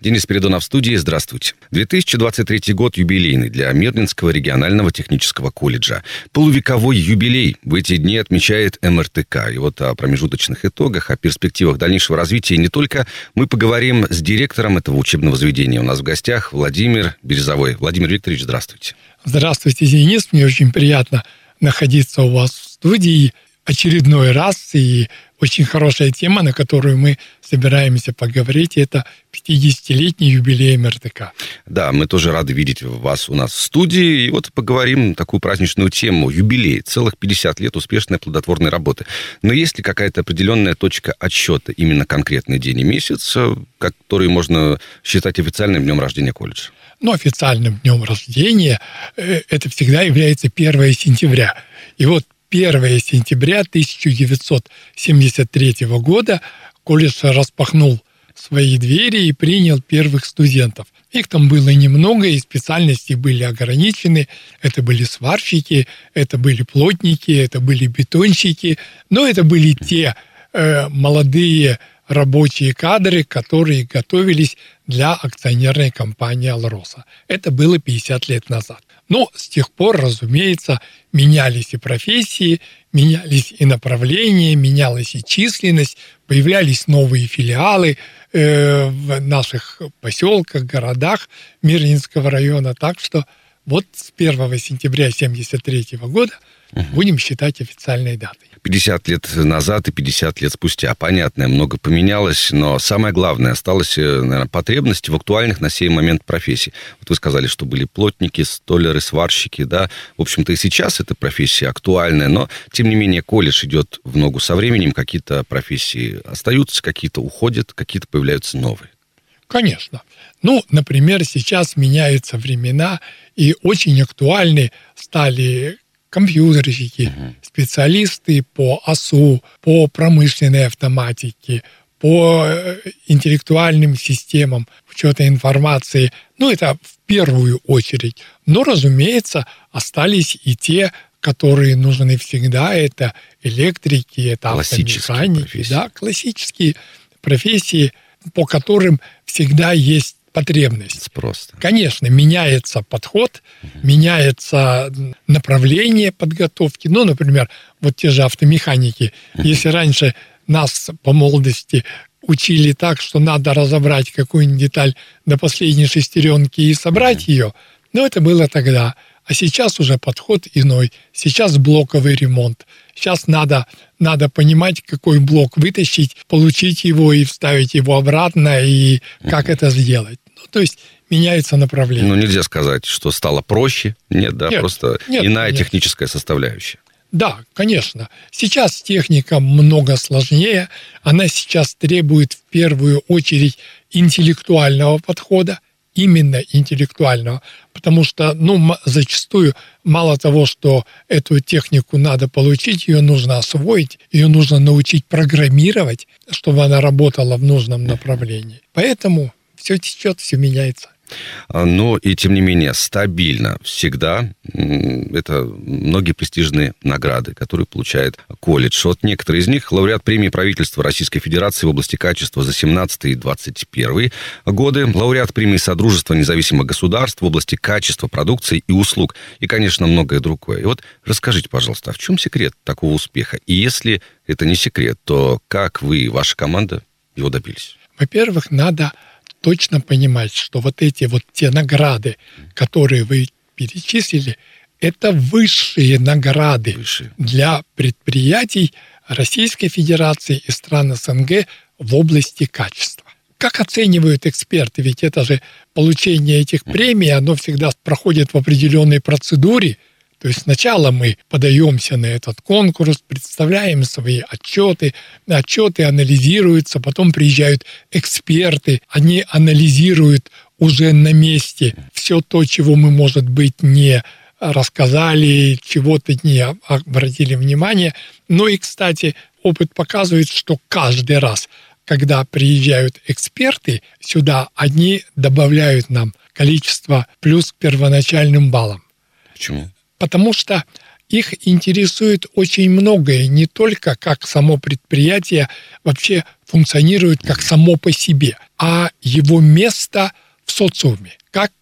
Денис Передонов в студии. Здравствуйте. 2023 год юбилейный для Мирнинского регионального технического колледжа. Полувековой юбилей в эти дни отмечает МРТК. И вот о промежуточных итогах, о перспективах дальнейшего развития не только мы поговорим с директором этого учебного заведения. У нас в гостях Владимир Березовой. Владимир Викторович, здравствуйте. Здравствуйте, Денис. Мне очень приятно находиться у вас в студии очередной раз. И очень хорошая тема, на которую мы собираемся поговорить, это 50-летний юбилей МРТК. Да, мы тоже рады видеть вас у нас в студии. И вот поговорим такую праздничную тему. Юбилей. Целых 50 лет успешной плодотворной работы. Но есть ли какая-то определенная точка отсчета, именно конкретный день и месяц, который можно считать официальным днем рождения колледжа? Ну, официальным днем рождения э, это всегда является 1 сентября. И вот 1 сентября 1973 года колледж распахнул свои двери и принял первых студентов. Их там было немного, и специальности были ограничены. Это были сварщики, это были плотники, это были бетонщики, но это были те э, молодые рабочие кадры, которые готовились для акционерной компании «Алроса». Это было 50 лет назад. Но с тех пор, разумеется, менялись и профессии, менялись и направления, менялась и численность, появлялись новые филиалы э, в наших поселках, городах Мирнинского района. Так что вот с 1 сентября 1973 года угу. будем считать официальной датой. 50 лет назад и 50 лет спустя. Понятно, много поменялось, но самое главное, осталась, э, наверное, потребность в актуальных на сей момент профессий. Вот вы сказали, что были плотники, столеры, сварщики, да. В общем-то, и сейчас эта профессия актуальная, но, тем не менее, колледж идет в ногу со временем, какие-то профессии остаются, какие-то уходят, какие-то появляются новые. Конечно. Ну, например, сейчас меняются времена, и очень актуальны стали компьютерщики, угу. специалисты по ОСУ, по промышленной автоматике, по э, интеллектуальным системам учета информации. Ну, это в первую очередь. Но, разумеется, остались и те, которые нужны всегда. Это электрики, это автомеханики. Да, классические профессии, по которым всегда есть потребность. Просто. Конечно, меняется подход, угу. меняется направление подготовки. Ну, например, вот те же автомеханики. Угу. Если раньше нас по молодости учили так, что надо разобрать какую-нибудь деталь до последней шестеренки и собрать угу. ее, ну, это было тогда. А сейчас уже подход иной. Сейчас блоковый ремонт. Сейчас надо, надо понимать, какой блок вытащить, получить его и вставить его обратно, и как это сделать. Ну, то есть меняется направление. Ну, нельзя сказать, что стало проще. Нет, да, нет, просто нет, иная нет. техническая составляющая. Да, конечно. Сейчас техника много сложнее. Она сейчас требует в первую очередь интеллектуального подхода, именно интеллектуального, потому что, ну, зачастую мало того, что эту технику надо получить, ее нужно освоить, ее нужно научить программировать, чтобы она работала в нужном направлении. Поэтому все течет, все меняется. А, но и тем не менее стабильно всегда это многие престижные награды, которые получает колледж. Вот некоторые из них лауреат премии правительства Российской Федерации в области качества за 17 и 21 годы, лауреат премии Содружества независимых государств в области качества продукции и услуг, и, конечно, многое другое. И вот расскажите, пожалуйста, а в чем секрет такого успеха? И если это не секрет, то как вы и ваша команда его добились? Во-первых, надо точно понимать, что вот эти вот те награды, которые вы перечислили, это высшие награды высшие. для предприятий Российской Федерации и стран СНГ в области качества. Как оценивают эксперты? Ведь это же получение этих премий, оно всегда проходит в определенной процедуре – то есть сначала мы подаемся на этот конкурс, представляем свои отчеты, отчеты анализируются, потом приезжают эксперты, они анализируют уже на месте все то, чего мы, может быть, не рассказали, чего-то не обратили внимание. Ну и, кстати, опыт показывает, что каждый раз, когда приезжают эксперты сюда, они добавляют нам количество плюс к первоначальным баллам. Почему? Потому что их интересует очень многое, не только как само предприятие вообще функционирует как само по себе, а его место в социуме, как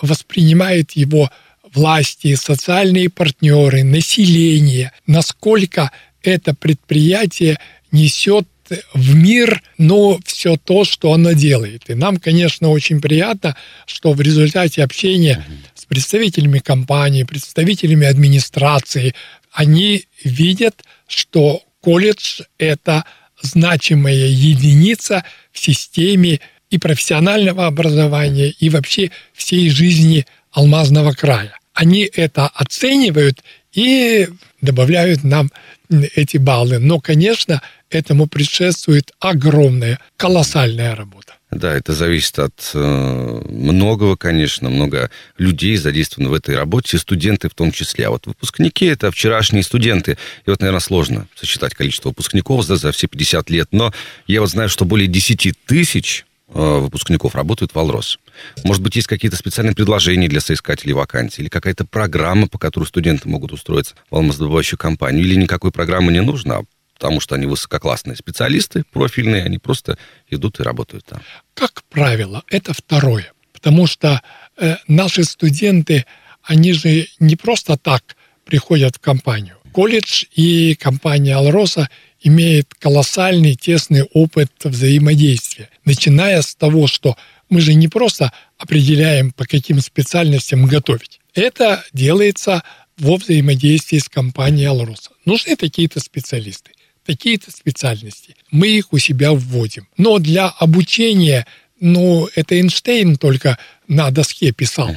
воспринимает его власти, социальные партнеры, население, насколько это предприятие несет в мир, но все то, что оно делает. И нам, конечно, очень приятно, что в результате общения с представителями компании, представителями администрации, они видят, что колледж – это значимая единица в системе и профессионального образования, и вообще всей жизни Алмазного края. Они это оценивают и добавляют нам эти баллы. Но, конечно, этому предшествует огромная, колоссальная работа. Да, это зависит от э, многого, конечно, много людей задействовано в этой работе, студенты в том числе. А вот выпускники – это вчерашние студенты. И вот, наверное, сложно сосчитать количество выпускников за, за все 50 лет. Но я вот знаю, что более 10 тысяч выпускников работают в «Алрос». Может быть, есть какие-то специальные предложения для соискателей вакансий или какая-то программа, по которой студенты могут устроиться в алмаздобывающую компанию, или никакой программы не нужно, а потому что они высококлассные специалисты, профильные, они просто идут и работают там. Как правило, это второе, потому что э, наши студенты, они же не просто так приходят в компанию. Колледж и компания «Алроса» имеет колоссальный тесный опыт взаимодействия, начиная с того, что мы же не просто определяем, по каким специальностям готовить. Это делается во взаимодействии с компанией «Алроса». Нужны какие-то специалисты такие-то специальности. Мы их у себя вводим. Но для обучения ну, это Эйнштейн только на доске писал.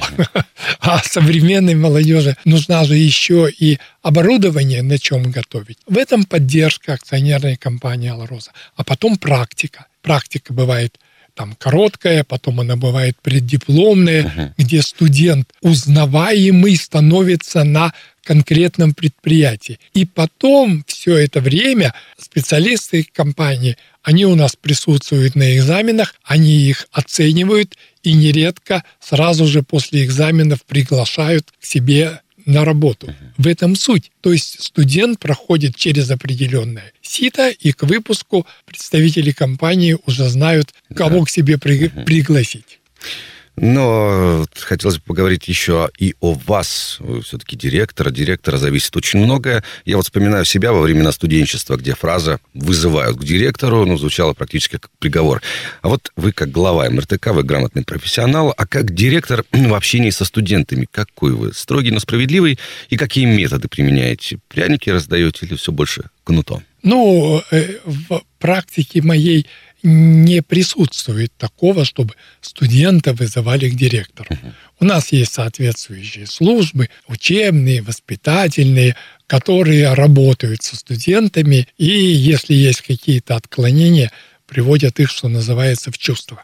А современной молодежи нужна же еще и оборудование, на чем готовить. В этом поддержка акционерной компании «Алроза». А потом практика. Практика бывает там короткая, потом она бывает преддипломная, uh-huh. где студент узнаваемый становится на конкретном предприятии. И потом все это время специалисты компании, они у нас присутствуют на экзаменах, они их оценивают и нередко сразу же после экзаменов приглашают к себе на работу. В этом суть. То есть студент проходит через определенное сито, и к выпуску представители компании уже знают, кого да. к себе при, пригласить. Но хотелось бы поговорить еще и о вас. Вы все-таки директор. От директора зависит очень многое. Я вот вспоминаю себя во времена студенчества, где фраза «вызывают к директору» ну, звучала практически как приговор. А вот вы как глава МРТК, вы грамотный профессионал, а как директор в общении со студентами, какой вы? Строгий, но справедливый? И какие методы применяете? Пряники раздаете или все больше кнутом? Ну, э, в практике моей не присутствует такого, чтобы студента вызывали к директору. У нас есть соответствующие службы, учебные, воспитательные, которые работают со студентами, и если есть какие-то отклонения, приводят их, что называется, в чувство.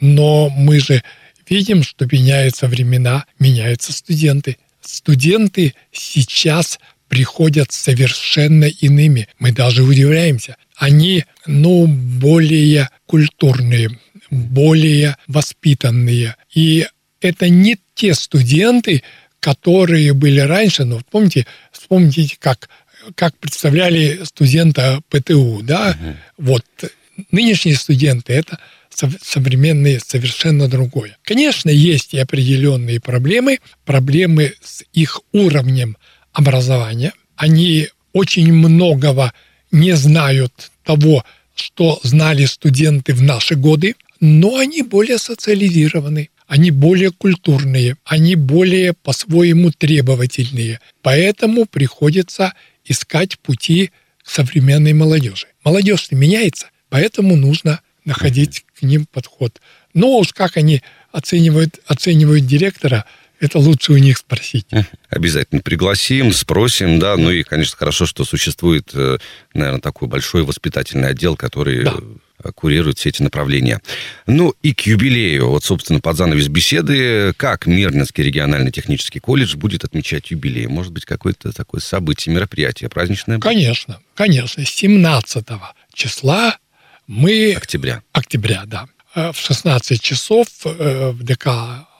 Но мы же видим, что меняются времена, меняются студенты. Студенты сейчас приходят совершенно иными. Мы даже удивляемся. Они, ну, более культурные, более воспитанные. И это не те студенты, которые были раньше, но помните, вспомните, как, как представляли студента ПТУ, да? Угу. Вот нынешние студенты это современные совершенно другое. Конечно, есть и определенные проблемы, проблемы с их уровнем образования. Они очень многого не знают того, что знали студенты в наши годы, но они более социализированы, они более культурные, они более по-своему требовательные. Поэтому приходится искать пути к современной молодежи. Молодежь меняется, поэтому нужно находить к ним подход. Но уж как они оценивают, оценивают директора – это лучше у них спросить. Обязательно пригласим, спросим, да. Ну и, конечно, хорошо, что существует, э, наверное, такой большой воспитательный отдел, который да курирует все эти направления. Ну и к юбилею, вот, собственно, под занавес беседы, как Мирнинский региональный технический колледж будет отмечать юбилей? Может быть, какое-то такое событие, мероприятие праздничное? Конечно, конечно. 17 числа мы... Октября. Октября, да. Э, в 16 часов э, в ДК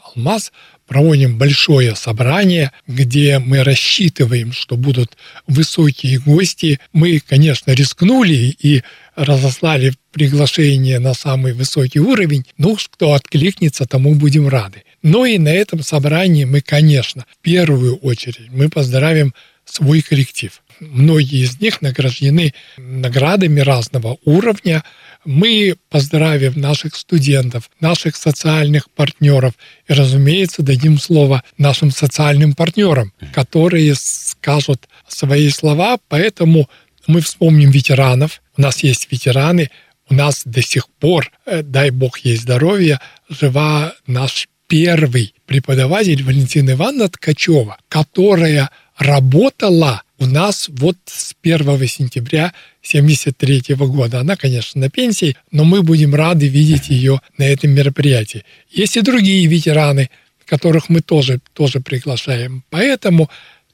«Алмаз» проводим большое собрание, где мы рассчитываем, что будут высокие гости. Мы, конечно, рискнули и разослали приглашение на самый высокий уровень. Ну, кто откликнется, тому будем рады. Но и на этом собрании мы, конечно, в первую очередь мы поздравим свой коллектив. Многие из них награждены наградами разного уровня. Мы поздравим наших студентов, наших социальных партнеров и, разумеется, дадим слово нашим социальным партнерам, которые скажут свои слова. Поэтому мы вспомним ветеранов. У нас есть ветераны, у нас до сих пор, э, дай бог ей здоровья, жива наш первый преподаватель Валентина Ивановна Ткачева, которая работала у нас вот с 1 сентября 1973 года. Она, конечно, на пенсии, но мы будем рады видеть ее на этом мероприятии. Есть и другие ветераны, которых мы тоже, тоже приглашаем. Поэтому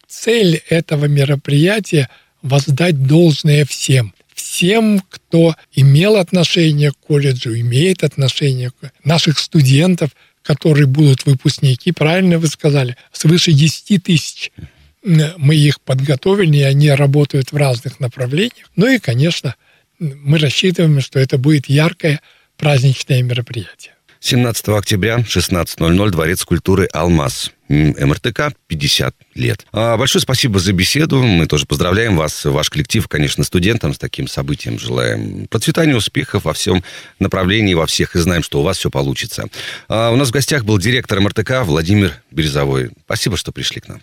цель этого мероприятия – воздать должное всем. Всем, кто имел отношение к колледжу, имеет отношение к наших студентов, которые будут выпускники, правильно вы сказали, свыше 10 тысяч мы их подготовили, и они работают в разных направлениях. Ну и, конечно, мы рассчитываем, что это будет яркое праздничное мероприятие. 17 октября, 16.00, Дворец культуры «Алмаз». МРТК 50 лет. А, большое спасибо за беседу. Мы тоже поздравляем вас, ваш коллектив, конечно, студентам с таким событием. Желаем процветания, успехов во всем направлении, во всех, и знаем, что у вас все получится. А, у нас в гостях был директор МРТК Владимир Березовой. Спасибо, что пришли к нам.